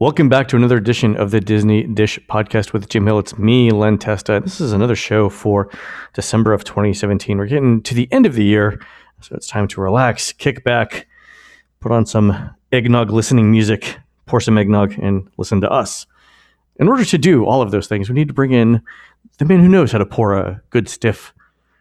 Welcome back to another edition of the Disney Dish podcast with Jim Hill. It's me, Len Testa. This is another show for December of 2017. We're getting to the end of the year, so it's time to relax, kick back, put on some eggnog listening music, pour some eggnog, and listen to us. In order to do all of those things, we need to bring in the man who knows how to pour a good stiff.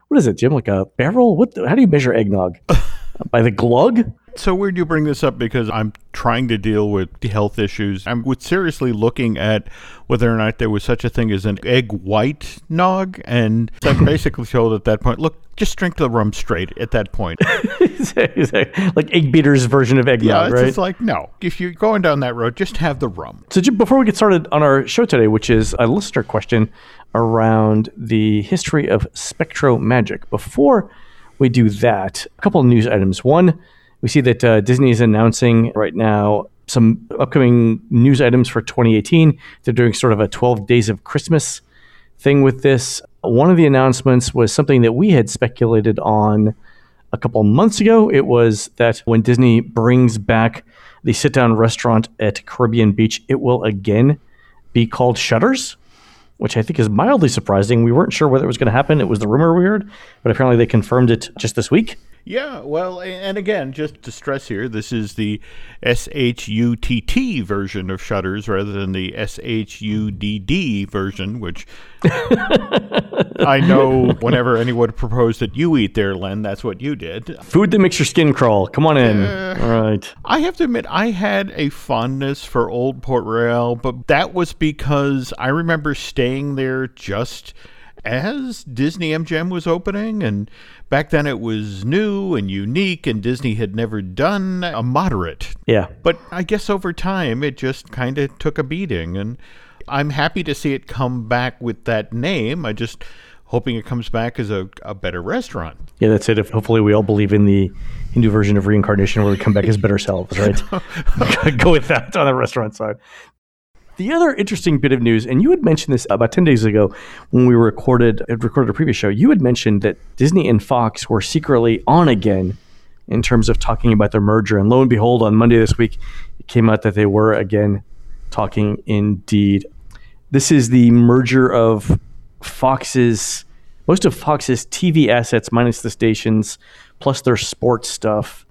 What is it, Jim? Like a barrel? What? How do you measure eggnog? By the glug? So weird you bring this up because I'm trying to deal with the health issues. I'm seriously looking at whether or not there was such a thing as an egg white nog, and so I basically told at that point, look, just drink the rum straight at that point. like egg beater's version of eggnog, yeah, it's right? just like no. If you're going down that road, just have the rum. So, before we get started on our show today, which is a listener question around the history of SpectroMagic, before we do that, a couple of news items. One, we see that uh, Disney is announcing right now some upcoming news items for 2018. They're doing sort of a 12 days of Christmas thing with this. One of the announcements was something that we had speculated on a couple months ago. It was that when Disney brings back the sit down restaurant at Caribbean Beach, it will again be called Shutters, which I think is mildly surprising. We weren't sure whether it was going to happen. It was the rumor we heard, but apparently they confirmed it just this week. Yeah, well, and again, just to stress here, this is the S H U T T version of Shutters rather than the S H U D D version, which I know whenever anyone proposed that you eat there, Len, that's what you did. Food that makes your skin crawl. Come on in. Uh, All right. I have to admit, I had a fondness for Old Port Royal, but that was because I remember staying there just as Disney MGM was opening, and back then it was new and unique, and Disney had never done a moderate. Yeah. But I guess over time it just kind of took a beating, and I'm happy to see it come back with that name. I just hoping it comes back as a, a better restaurant. Yeah, that's it. If hopefully we all believe in the Hindu version of reincarnation where we come back as better selves, right? Go with that on the restaurant side. The other interesting bit of news, and you had mentioned this about 10 days ago when we recorded recorded a previous show, you had mentioned that Disney and Fox were secretly on again in terms of talking about their merger. And lo and behold, on Monday this week, it came out that they were again talking indeed. This is the merger of Fox's most of Fox's TV assets minus the stations plus their sports stuff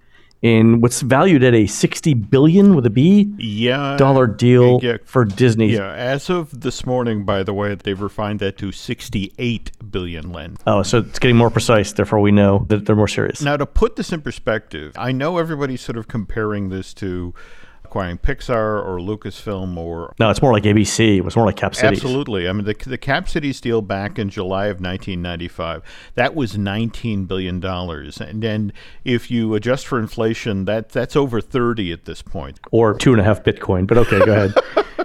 in what's valued at a 60 billion with a B Yeah. dollar deal yeah. for Disney. Yeah, as of this morning, by the way, they've refined that to 68 billion len. Oh, so it's getting more precise. Therefore, we know that they're more serious. Now, to put this in perspective, I know everybody's sort of comparing this to acquiring Pixar or Lucasfilm or No, it's more like ABC. It was more like Cap Cities. Absolutely. I mean, the, the Cap Cities deal back in July of 1995, that was $19 billion. And then if you adjust for inflation, that that's over 30 at this point. Or two and a half Bitcoin. But okay, go ahead.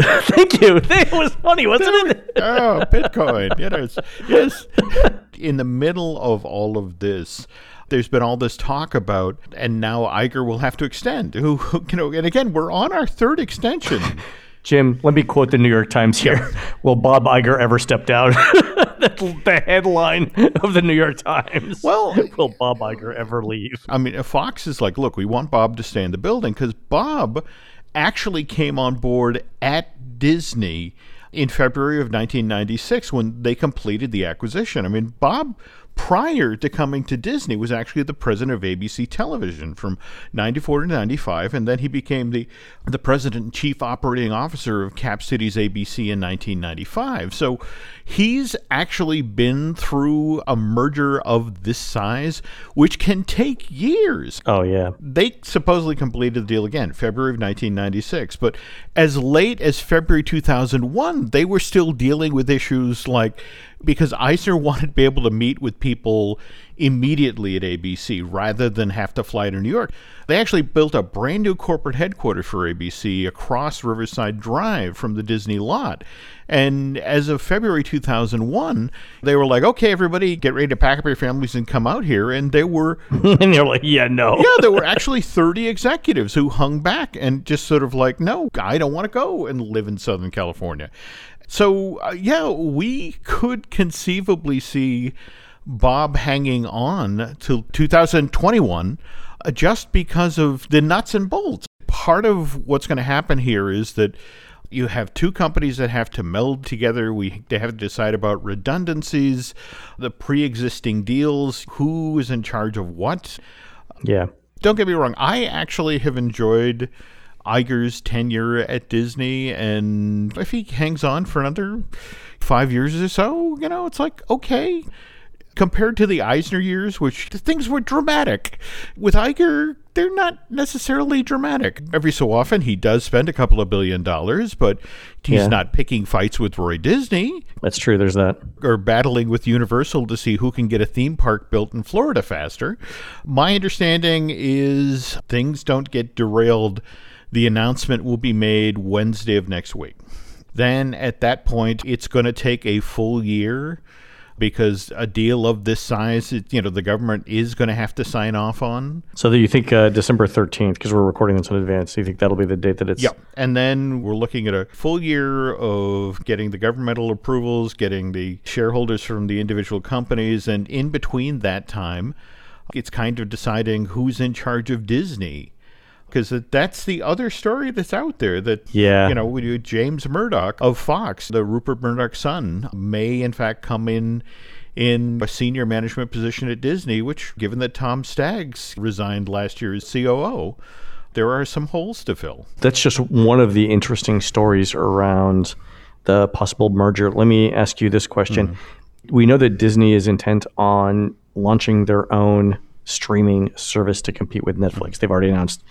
Thank you. It was funny, wasn't it? oh, Bitcoin. Yes. Yes. In the middle of all of this, there's been all this talk about, and now Iger will have to extend. Who, who you know, and again, we're on our third extension. Jim, let me quote the New York Times here. Will Bob Iger ever step down? That's the headline of the New York Times. Well- will Bob Iger ever leave? I mean, Fox is like, look, we want Bob to stay in the building because Bob actually came on board at Disney in February of 1996 when they completed the acquisition. I mean, Bob prior to coming to Disney was actually the president of ABC Television from 94 to 95 and then he became the the president and chief operating officer of Cap Cities ABC in 1995. So he's actually been through a merger of this size which can take years Oh, yeah. they supposedly completed the deal again February of 1996 but as late as February 2001 they were still dealing with issues like because Eisner wanted to be able to meet with people immediately at ABC rather than have to fly to New York. They actually built a brand new corporate headquarters for ABC across Riverside Drive from the Disney lot. And as of February 2001, they were like, okay, everybody, get ready to pack up your families and come out here. And they were and they're like, yeah, no. yeah, there were actually 30 executives who hung back and just sort of like, no, I don't want to go and live in Southern California. So, uh, yeah, we could conceivably see Bob hanging on till 2021 uh, just because of the nuts and bolts. part of what's going to happen here is that you have two companies that have to meld together. We they have to decide about redundancies, the pre-existing deals, who is in charge of what. Yeah. Don't get me wrong. I actually have enjoyed Iger's tenure at Disney, and if he hangs on for another five years or so, you know, it's like okay. Compared to the Eisner years, which things were dramatic, with Iger, they're not necessarily dramatic. Every so often, he does spend a couple of billion dollars, but he's Yeah. not picking fights with Roy Disney That's true. There's that. or battling with Universal to see who can get a theme park built in Florida faster. My understanding is things don't get derailed. The announcement will be made Wednesday of next week. Then at that point, it's going to take a full year because a deal of this size, it, you know, the government is going to have to sign off on. So that you think uh, December 13th, because we're recording this in advance, do you think that'll be the date that it's. Yeah. And then we're looking at a full year of getting the governmental approvals, getting the shareholders from the individual companies. And in between that time, it's kind of deciding who's in charge of Disney. Because that's the other story that's out there that, Yeah. you know, we do James Murdoch of Fox, the Rupert Murdoch son, may in fact come in in a senior management position at Disney, which, given that Tom Staggs resigned last year as COO, there are some holes to fill. That's just one of the interesting stories around the possible merger. Let me ask you this question. Mm-hmm. We know that Disney is intent on launching their own streaming service to compete with Netflix. Mm-hmm. They've already announced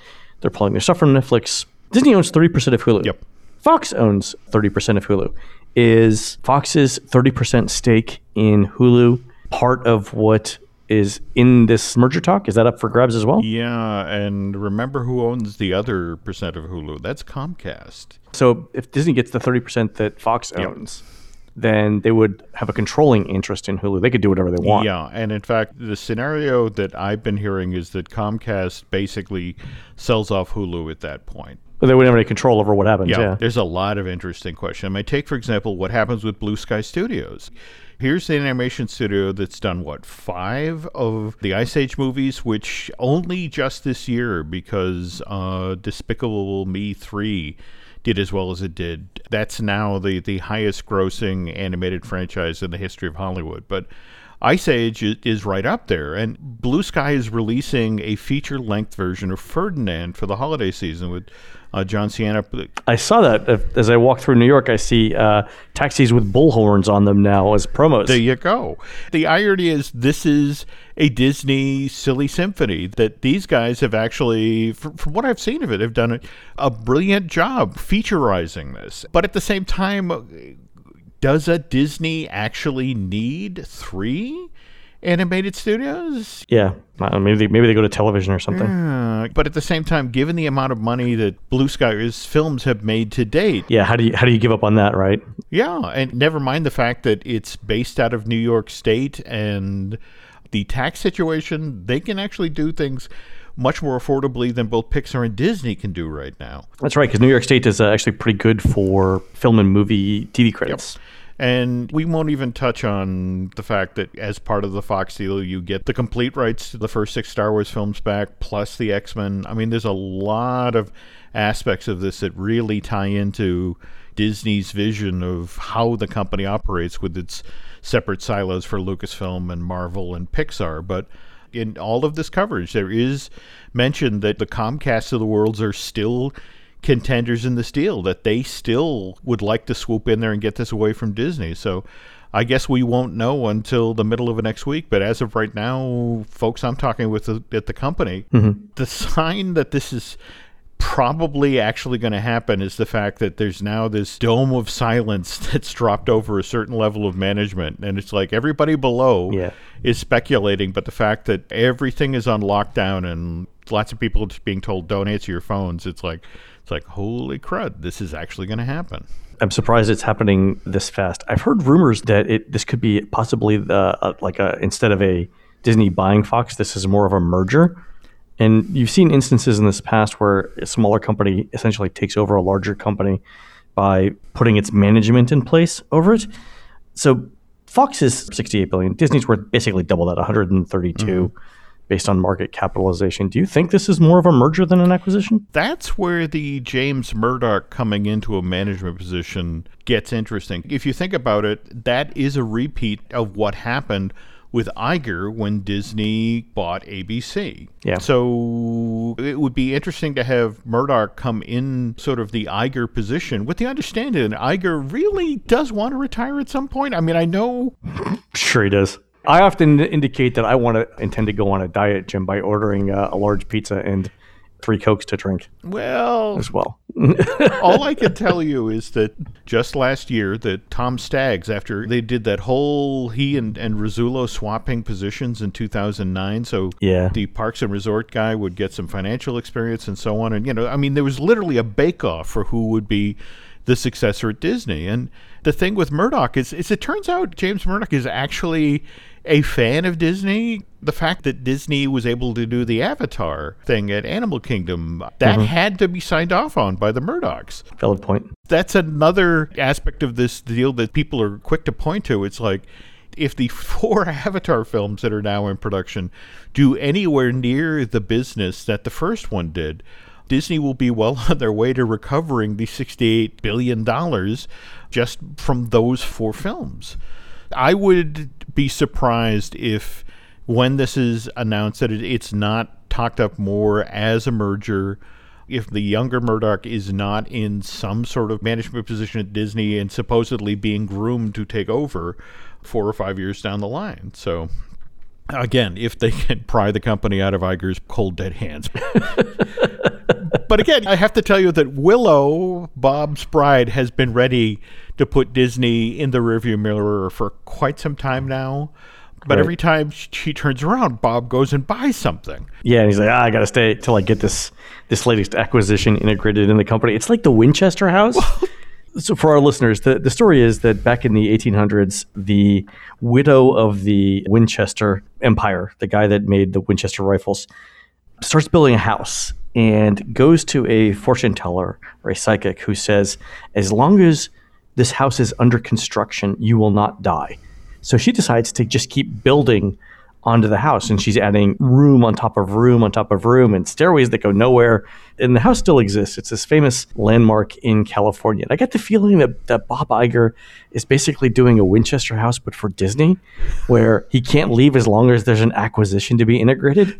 they're pulling their stuff from Netflix. Disney owns 30% of Hulu. Yep. Fox owns 30% of Hulu. Is Fox's 30% stake in Hulu part of what is in this merger talk? Is that up for grabs as well? Yeah, and remember who owns the other percent of Hulu? That's Comcast. So if Disney gets the 30% that Fox owns, then they would have a controlling interest in Hulu. They could do whatever they want. Yeah, and in fact, the scenario that I've been hearing is that Comcast basically sells off Hulu at that point. But they wouldn't have any control over what happens. Yeah, Yeah. there's a lot of interesting questions. I mean, take for example what happens with Blue Sky Studios. Here's the animation studio that's done what five of the Ice Age movies, which only just this year because uh, Despicable Me three did as well as it did. That's now the the highest grossing animated franchise in the history of Hollywood, but. Ice Age is right up there, and Blue Sky is releasing a feature-length version of Ferdinand for the holiday season with uh, John Cena. I saw that uh, as I walk through New York. I see uh, taxis with bullhorns on them now as promos. There you go. The irony is, this is a Disney silly symphony that these guys have actually, from, from what I've seen of it, have done a, a brilliant job featurizing this. But at the same time, uh, does a Disney actually need three animated studios? yeah. Maybe they, maybe they go to television or something. Uh, but at the same time, given the amount of money that Blue Sky's films have made to date, Yeah. How do you how do you give up on that, right? Yeah, and never mind the fact that it's based out of New York State and the tax situation, they can actually do things much more affordably than both Pixar and Disney can do right now. That's right. Because New York State is uh, actually pretty good for film and movie TV credits. And we won't even touch on the fact that as part of the Fox deal, you get the complete rights to the first six Star Wars films back, plus the X Men. I mean, there's a lot of aspects of this that really tie into Disney's vision of how the company operates with its separate silos for Lucasfilm and Marvel and Pixar. But in all of this coverage, there is mention that the Comcast of the worlds are still contenders in this deal, that they still would like to swoop in there and get this away from Disney. So I guess we won't know until the middle of next week. But as of right now, folks I'm talking with the, at the company, mm-hmm. the sign that this is probably actually going to happen is the fact that there's now this dome of silence that's dropped over a certain level of management and it's like everybody below Yeah. is speculating but the fact that everything is on lockdown and lots of people just being told don't answer your phones it's like it's like holy crud this is actually going to happen I'm surprised it's happening this fast. I've heard rumors that it this could be possibly the uh, like a instead of a Disney buying Fox, this is more of a merger. And you've seen instances in this past where a smaller company essentially takes over a larger company by putting its management in place over it. So Fox is 68 billion. Disney's worth basically double that, 132 Mm-hmm. Based on market capitalization. Do you think this is more of a merger than an acquisition? That's where the James Murdoch coming into a management position gets interesting. If you think about it, that is a repeat of what happened with Iger when Disney bought ABC. Yeah. So it would be interesting to have Murdoch come in sort of the Iger position with the understanding that Iger really does want to retire at some point. I mean, I know. Sure, he does. I often indicate that I want to intend to go on a diet, Jim, by ordering uh, a large pizza and three cokes to drink Well, as well. all I can tell you is that just last year, that Tom Staggs, after they did that whole he and and Rasulo swapping positions in 2009, so Yeah. the Parks and Resort guy would get some financial experience and so on, and you know, I mean, there was literally a bake-off for who would be the successor at Disney, and the thing with Murdoch is, is it turns out James Murdoch is actually a fan of Disney. The fact that Disney was able to do the Avatar thing at Animal Kingdom, that mm-hmm. had to be signed off on by the Murdochs Valid point. that's another aspect of this deal that people are quick to point to. It's like if the four Avatar films that are now in production do anywhere near the business that the first one did, Disney will be well on their way to recovering the $68 billion just from those four films. I would be surprised if, when this is announced, that it, it's not talked up more as a merger. If the younger Murdoch is not in some sort of management position at Disney and supposedly being groomed to take over four or five years down the line. So, again, if they can pry the company out of Iger's cold, dead hands. but again, I have to tell you that Willow, Bob's bride, has been ready to put Disney in the rearview mirror for quite some time now. But Right. every time she turns around, Bob goes and buys something. Yeah, and he's like, ah, I gotta stay till I get this this latest acquisition integrated in the company. It's like the Winchester House. so for our listeners, the, the story is that back in the 1800s, the widow of the Winchester Empire, the guy that made the Winchester rifles, starts building a house and goes to a fortune teller or a psychic who says, as long as this house is under construction, you will not die. So she decides to just keep building onto the house and she's adding room on top of room on top of room and stairways that go nowhere. And the house still exists. It's this famous landmark in California. And I get the feeling that, that Bob Iger is basically doing a Winchester house, but for Disney, where he can't leave as long as there's an acquisition to be integrated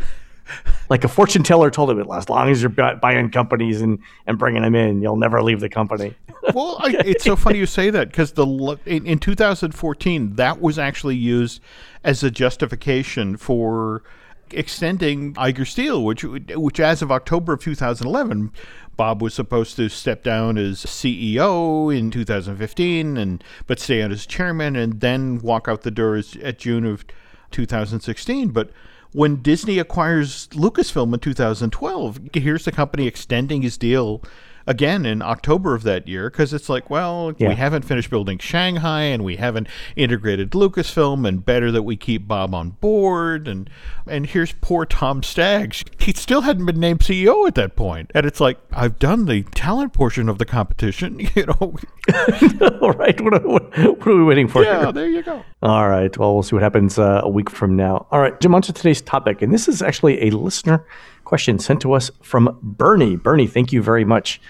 like a fortune teller told him, it as long as you're buying companies and, and bringing them in, you'll never leave the company. Well, I, it's so funny you say that because the in, in 2014 that was actually used as a justification for extending Iger Steel, which which as of October of 2011, Bob was supposed to step down as CEO in 2015, and but stay on as chairman, and then walk out the door as, at June of 2016. But when Disney acquires Lucasfilm in 2012, here's the company extending his deal again in October of that year because it's like, well, Yeah. we haven't finished building Shanghai and we haven't integrated Lucasfilm, and better that we keep Bob on board. And and here's poor Tom Staggs. He still hadn't been named CEO at that point, and it's like I've done the talent portion of the competition, you know. All right. What are, what, what are we waiting for yeah, here? there you go. All right. Well, we'll see what happens uh, a week from now. All right. Jim, on to today's topic. And this is actually a listener question sent to us from Bernie. Bernie, thank you very much.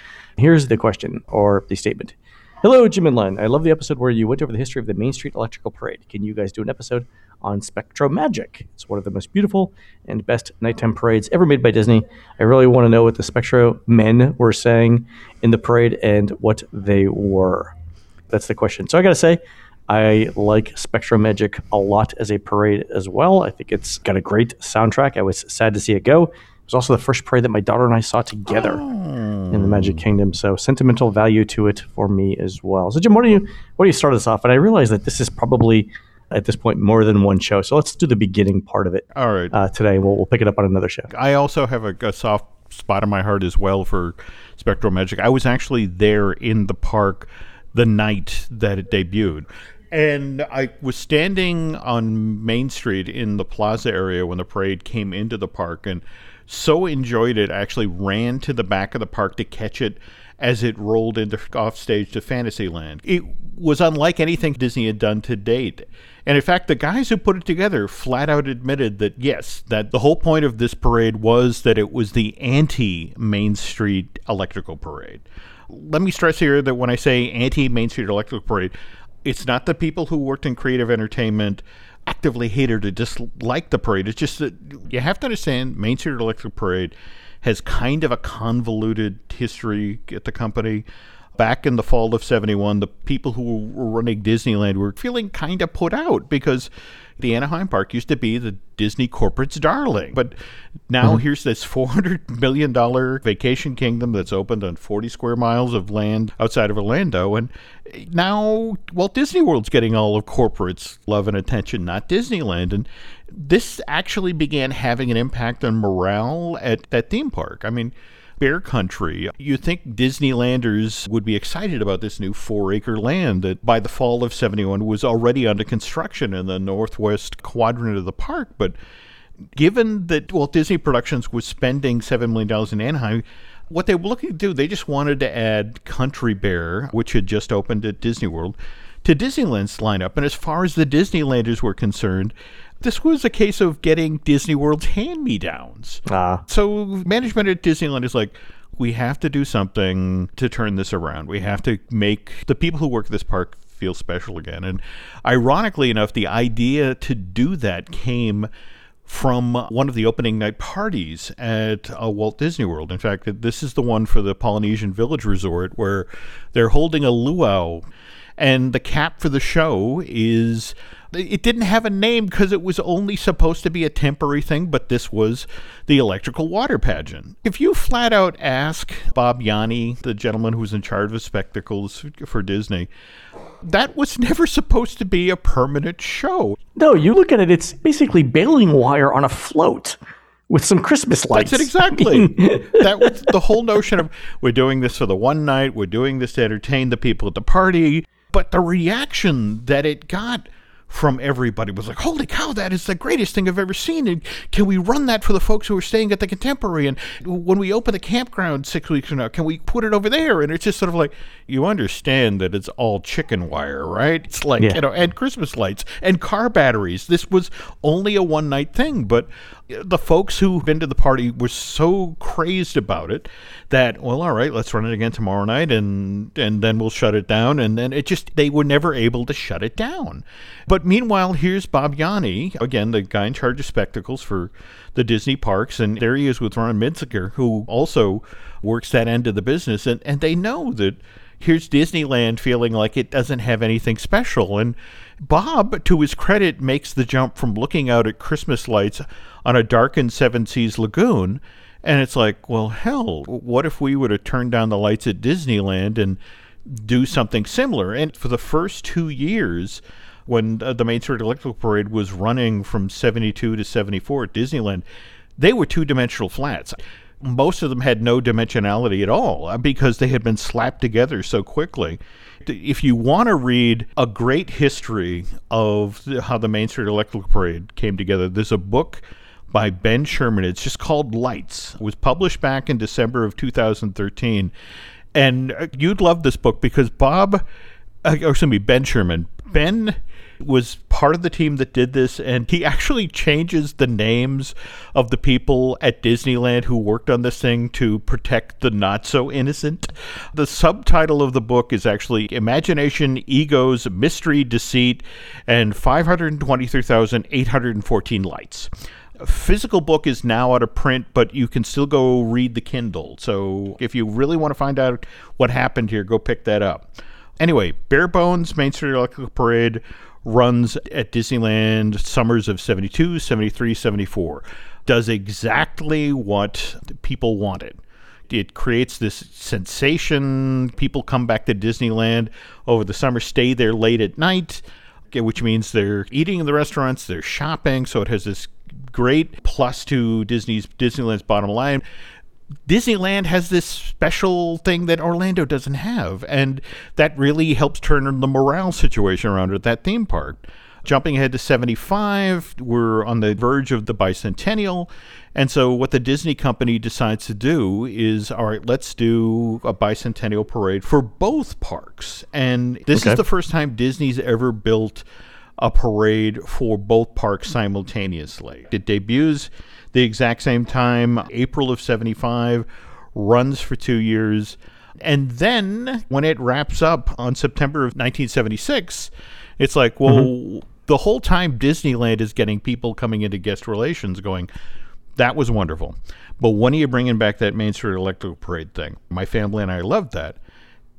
Here's the question or the statement. Hello, Jim and Len. I love the episode where you went over the history of the Main Street Electrical Parade. Can you guys do an episode on SpectroMagic? It's one of the most beautiful and best nighttime parades ever made by Disney. I really want to know what the Spectromen were saying in the parade and what they were. That's the question. So I got to say, I like SpectroMagic a lot as a parade as well. I think it's got a great soundtrack. I was sad to see it go. It was also the first parade that my daughter and I saw together oh. In the Magic Kingdom. So sentimental value to it for me as well. So Jim, what do you what do you start us off? And I realize that this is probably at this point more than one show. So let's do the beginning part of it All right. uh, today. We'll, we'll pick it up on another show. I also have a, a soft spot in my heart as well for SpectroMagic. I was actually there in the park the night that it debuted. And I was standing on Main Street in the plaza area when the parade came into the park and so enjoyed it. I actually ran to the back of the park to catch it as it rolled into offstage to Fantasyland. It was unlike anything Disney had done to date. And in fact, the guys who put it together flat out admitted that yes, that the whole point of this parade was that it was the anti Main Street electrical parade. Let me stress here that when I say anti Main Street electrical parade, it's not the people who worked in creative entertainment actively hated or dislike the parade. It's just that you have to understand Main Street Electric Parade has kind of a convoluted history at the company back in the fall of 71, the people who were running Disneyland were feeling kind of put out because the Anaheim Park used to be the Disney corporate's darling. But now mm-hmm. here's this $400 million vacation kingdom that's opened on 40 square miles of land outside of Orlando. And now Walt Disney World's getting all of corporate's love and attention, not Disneyland. And this actually began having an impact on morale at that theme park. I mean, bear country. You think Disneylanders would be excited about this new four acre land that by the fall of 71 was already under construction in the northwest quadrant of the park. But given that Walt Disney Productions was spending $7 million in Anaheim, what they were looking to do, they just wanted to add Country Bear, which had just opened at Disney World, to Disneyland's lineup. And as far as the Disneylanders were concerned, this was a case of getting Disney World's hand me downs. Ah. So management at Disneyland is like, we have to do something to turn this around. We have to make the people who work at this park feel special again. And ironically enough, the idea to do that came from one of the opening night parties at uh, Walt Disney World. In fact, this is the one for the Polynesian Village Resort where they're holding a luau. And the cap for the show is it didn't have a name because it was only supposed to be a temporary thing, but this was the electrical water pageant. If you flat out ask Bob Jani, the gentleman who's in charge of spectacles for Disney, that was never supposed to be a permanent show. No, you look at it, it's basically baling wire on a float with some Christmas lights. That's it exactly. that was the whole notion of we're doing this for the one night, we're doing this to entertain the people at the party. But the reaction that it got from everybody was like, "Holy cow, that is the greatest thing I've ever seen!" And can we run that for the folks who are staying at the Contemporary? And when we open the campground six weeks from now, can we put it over there? And it's just sort of like you understand that it's all chicken wire, right? It's like yeah. you know, and Christmas lights and car batteries. This was only a one night thing, but the folks who've been to the party were so crazed about it that well all right let's run it again tomorrow night and and then we'll shut it down and then it just they were never able to shut it down but meanwhile here's bob jani again the guy in charge of spectacles for the disney parks and there he is with ron miziker who also works that end of the business and and they know that here's disneyland feeling like it doesn't have anything special and bob to his credit makes the jump from looking out at christmas lights on a darkened seven seas lagoon and it's like, well, hell, what if we were to turn down the lights at Disneyland and do something similar? And for the first two years, when uh, the Main Street Electrical Parade was running from 72 to 74 at Disneyland, they were two dimensional flats. Most of them had no dimensionality at all uh, because they had been slapped together so quickly. If you want to read a great history of how the Main Street Electrical Parade came together, there's a book by Ben Sherman. It's just called Lights. It was published back in December of 2013. And uh, you'd love this book because Bob, uh, or excuse me, Ben Sherman, Ben was part of the team that did this, and he actually changes the names of the people at Disneyland who worked on this thing to protect the not so innocent. The subtitle of the book is actually Imagination, Egos, Mystery, Deceit, and 523,814 Lights physical book is now out of print, but you can still go read the Kindle. So if you really want to find out what happened here, go pick that up. Anyway, Bare Bones Main Street Electrical Parade runs at Disneyland summers of 72, 73, 74. Does exactly what people wanted. It creates this sensation. People come back to Disneyland over the summer, stay there late at night, which means they're eating in the restaurants, they're shopping. So it has this great plus to Disney's Disneyland's bottom line. Disneyland has this special thing that Orlando doesn't have, and that really helps turn the morale situation around at that theme park. Jumping ahead to 75, we're on the verge of the bicentennial. And so, what the Disney company decides to do is all right, let's do a bicentennial parade for both parks. And this Okay. is the first time Disney's ever built a parade for both parks simultaneously. It debuts the exact same time, April of 75, runs for two years. And then when it wraps up on September of 1976, it's like, well, mm-hmm. the whole time Disneyland is getting people coming into guest relations going, that was wonderful. But when are you bringing back that Main Street Electrical Parade thing? My family and I loved that.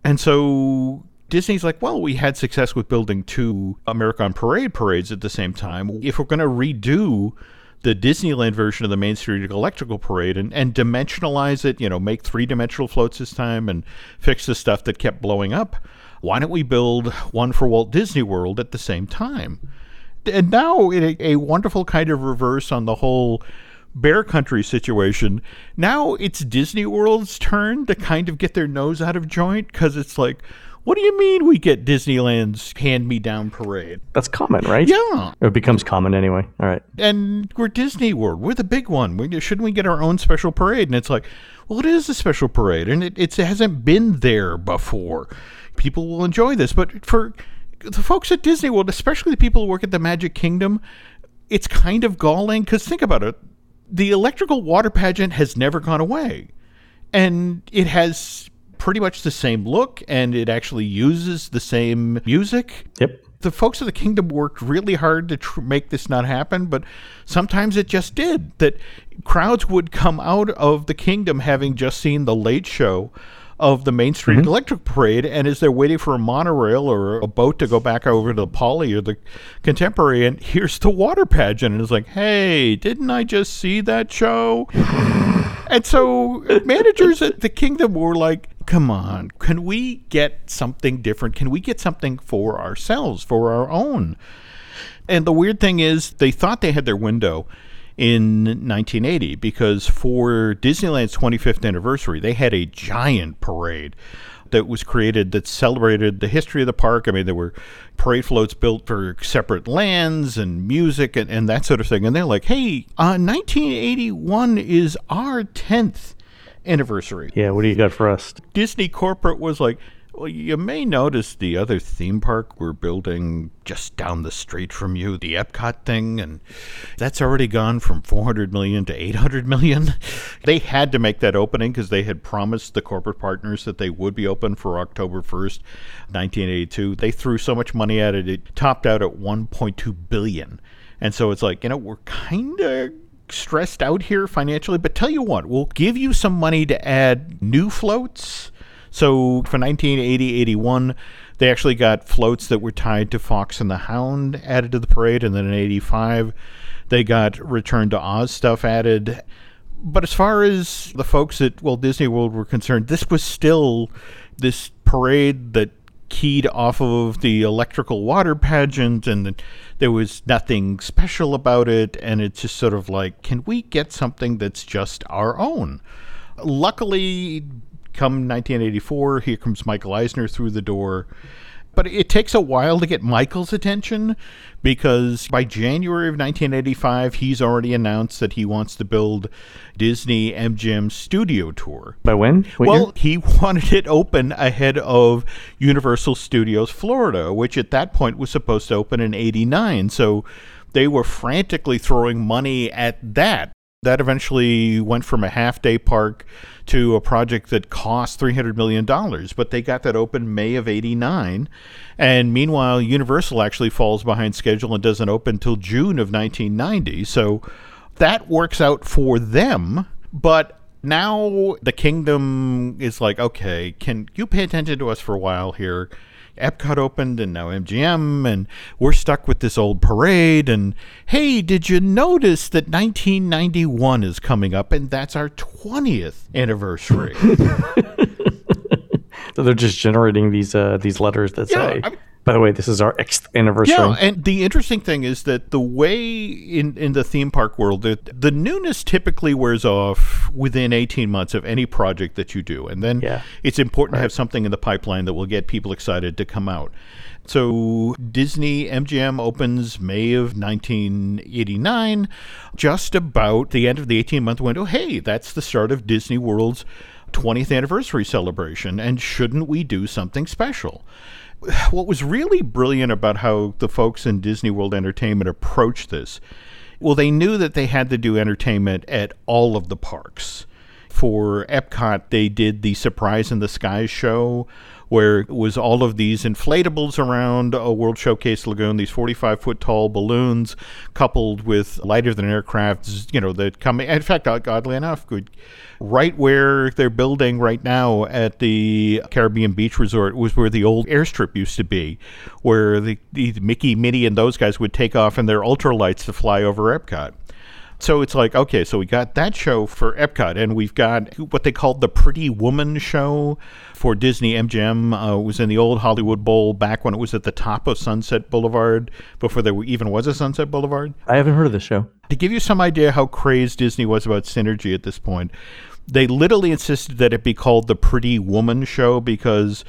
And so Disney's like, well, we had success with building two American Parade parades at the same time. If we're going to redo the Disneyland version of the Main Street Electrical Parade and, and dimensionalize it, you know, make three dimensional floats this time and fix the stuff that kept blowing up, why don't we build one for Walt Disney World at the same time? And now, a, a wonderful kind of reverse on the whole Bear Country situation, now it's Disney World's turn to kind of get their nose out of joint because it's like, what do you mean we get Disneyland's hand me down parade? That's common, right? Yeah. It becomes common anyway. All right. And we're Disney World. We're the big one. We, shouldn't we get our own special parade? And it's like, well, it is a special parade, and it, it's, it hasn't been there before. People will enjoy this. But for the folks at Disney World, especially the people who work at the Magic Kingdom, it's kind of galling because think about it. The electrical water pageant has never gone away. And it has pretty much the same look, and it actually uses the same music Yep. the folks of the kingdom worked really hard to tr- make this not happen, but sometimes it just did. That crowds would come out of the kingdom having just seen the late show of the Main Street mm-hmm. Electric Parade, and as they're waiting for a monorail or a boat to go back over to the Poly or the Contemporary, and here's the water pageant, and it's like, hey, didn't I just see that show? And so managers at the kingdom were like, come on, can we get something different? Can we get something for ourselves, for our own? And the weird thing is, they thought they had their window in 1980 because for Disneyland's 25th anniversary, they had a giant parade that was created that celebrated the history of the park. I mean, there were parade floats built for separate lands and music and, and that sort of thing. And they're like, hey, uh, 1981 is our 10th anniversary. Yeah. What do you got for us? Disney corporate was like, well, you may notice the other theme park we're building just down the street from you, the Epcot thing, and that's already gone from 400 million to 800 million. They had to make that opening because they had promised the corporate partners that they would be open for October 1st, 1982. They threw so much money at it, it topped out at 1.2 billion. And so it's like, you know, we're kind of stressed out here financially, but tell you what, we'll give you some money to add new floats. So for 1980 81, they actually got floats that were tied to Fox and the Hound added to the parade. And then in 85, they got Return to Oz stuff added. But as far as the folks at Walt Disney World were concerned, this was still this parade that keyed off of the electrical water pageant and there was nothing special about it and it's just sort of like can we get something that's just our own? Luckily come 1984 here comes michael eisner through the door but it takes a while to get Michael's attention because by January of 1985, he's already announced that he wants to build Disney MGM Studio Tour. By when? What Well, year? he wanted it open ahead of Universal Studios Florida, which at that point was supposed to open in 89. So they were frantically throwing money at that. That eventually went from a half day park to a project that cost $300 million, but they got that open May of 89. And meanwhile, Universal actually falls behind schedule and doesn't open until June of 1990. So that works out for them, but now the kingdom is like, okay, can you pay attention to us for a while here? Epcot opened and now MGM, and we're stuck with this old parade. And hey, did you notice that 1991 is coming up and that's our 20th anniversary? So they're just generating these uh, these letters that Yeah, say I mean- By the way, this is our Xth anniversary. Yeah, and the interesting thing is that the way in, in the theme park world, the, the newness typically wears off within 18 months of any project that you do. And then Yeah. it's important to have something in the pipeline that will get people excited to come out. So Disney MGM opens May of 1989, just about the end of the 18 month window. Hey, that's the start of Disney World's 20th anniversary celebration, and shouldn't we do something special? What was really brilliant about how the folks in Disney World Entertainment approached this, well, they knew that they had to do entertainment at all of the parks for Epcot, they did the Surprise in the Sky show, where it was all of these inflatables around a World Showcase Lagoon, these 45 foot tall balloons, coupled with lighter than aircrafts, you know, that come. In fact, oddly enough, good. Right where they're building right now at the Caribbean Beach Resort was where the old airstrip used to be, where the, the Mickey, Minnie, and those guys would take off in their ultralights to fly over Epcot. So it's like, okay, so we got that show for Epcot, and we've got what they called the Pretty Woman show for Disney MGM. Uh, it was in the old Hollywood Bowl back when it was at the top of Sunset Boulevard, before there even was a Sunset Boulevard. I haven't heard of this show. To give you some idea how crazed Disney was about synergy at this point, they literally insisted that it be called the Pretty Woman show because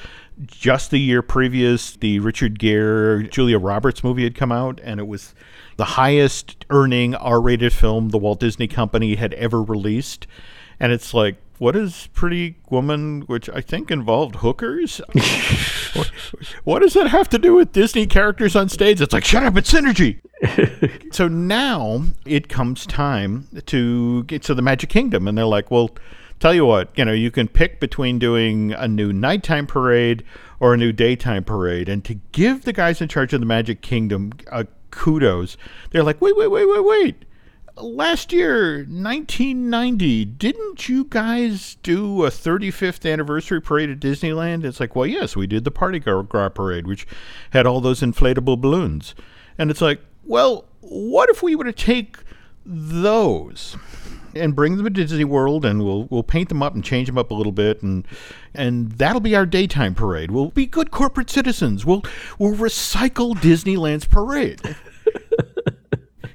just the year previous, the Richard Gere, Julia Roberts movie had come out, and it was the highest earning R rated film the Walt Disney Company had ever released. And it's like, what is Pretty Woman, which I think involved hookers? what, what does that have to do with Disney characters on stage? It's like, shut up, it's synergy. so now it comes time to get to the Magic Kingdom, and they're like, well, tell you what, you know, you can pick between doing a new nighttime parade or a new daytime parade. And to give the guys in charge of the Magic Kingdom a kudos, they're like, wait, wait, wait, wait, wait. Last year, 1990, didn't you guys do a 35th anniversary parade at Disneyland? It's like, well, yes, we did the Party Gras Parade, which had all those inflatable balloons. And it's like, well, what if we were to take those and bring them to Disney World, and we'll we'll paint them up and change them up a little bit, and and that'll be our daytime parade. We'll be good corporate citizens. We'll we'll recycle Disneyland's parade.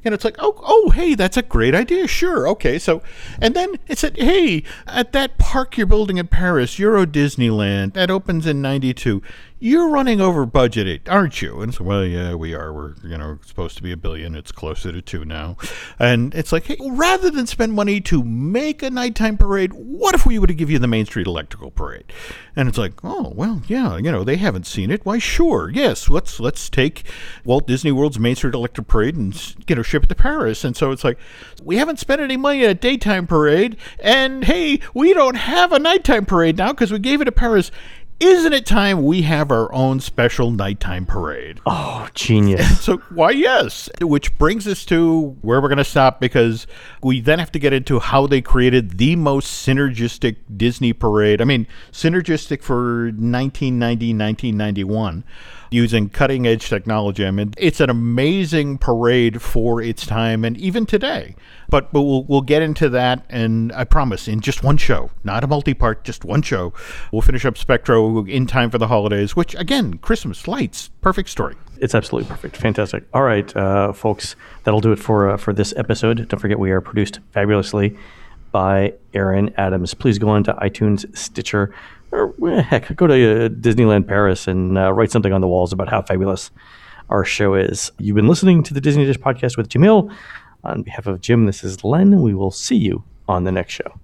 And it's like, oh, oh, hey, that's a great idea. Sure, okay. So, and then it said, hey, at that park you're building in Paris, Euro Disneyland, that opens in '92. You're running over budget, aren't you? And so, well, yeah, we are. We're you know supposed to be a billion. It's closer to two now. And it's like, hey, rather than spend money to make a nighttime parade, what if we were to give you the Main Street Electrical Parade? And it's like, oh, well, yeah, you know, they haven't seen it. Why, sure, yes, let's let's take Walt Disney World's Main Street Electric Parade and you know ship it to Paris. And so it's like, we haven't spent any money at a daytime parade, and hey, we don't have a nighttime parade now because we gave it to Paris. Isn't it time we have our own special nighttime parade? Oh, genius. So, why, yes. Which brings us to where we're going to stop because we then have to get into how they created the most synergistic Disney parade. I mean, synergistic for 1990, 1991 using cutting edge technology. I mean, it's an amazing parade for its time and even today. But, but we'll, we'll get into that, and I promise, in just one show, not a multi part, just one show. We'll finish up Spectro in time for the holidays, which, again, Christmas lights, perfect story. It's absolutely perfect. Fantastic. All right, uh, folks, that'll do it for uh, for this episode. Don't forget, we are produced fabulously by Aaron Adams. Please go on to iTunes, Stitcher, or eh, heck, go to uh, Disneyland Paris and uh, write something on the walls about how fabulous our show is. You've been listening to the Disney Dish podcast with Jim Hill. On behalf of Jim, this is Len. We will see you on the next show.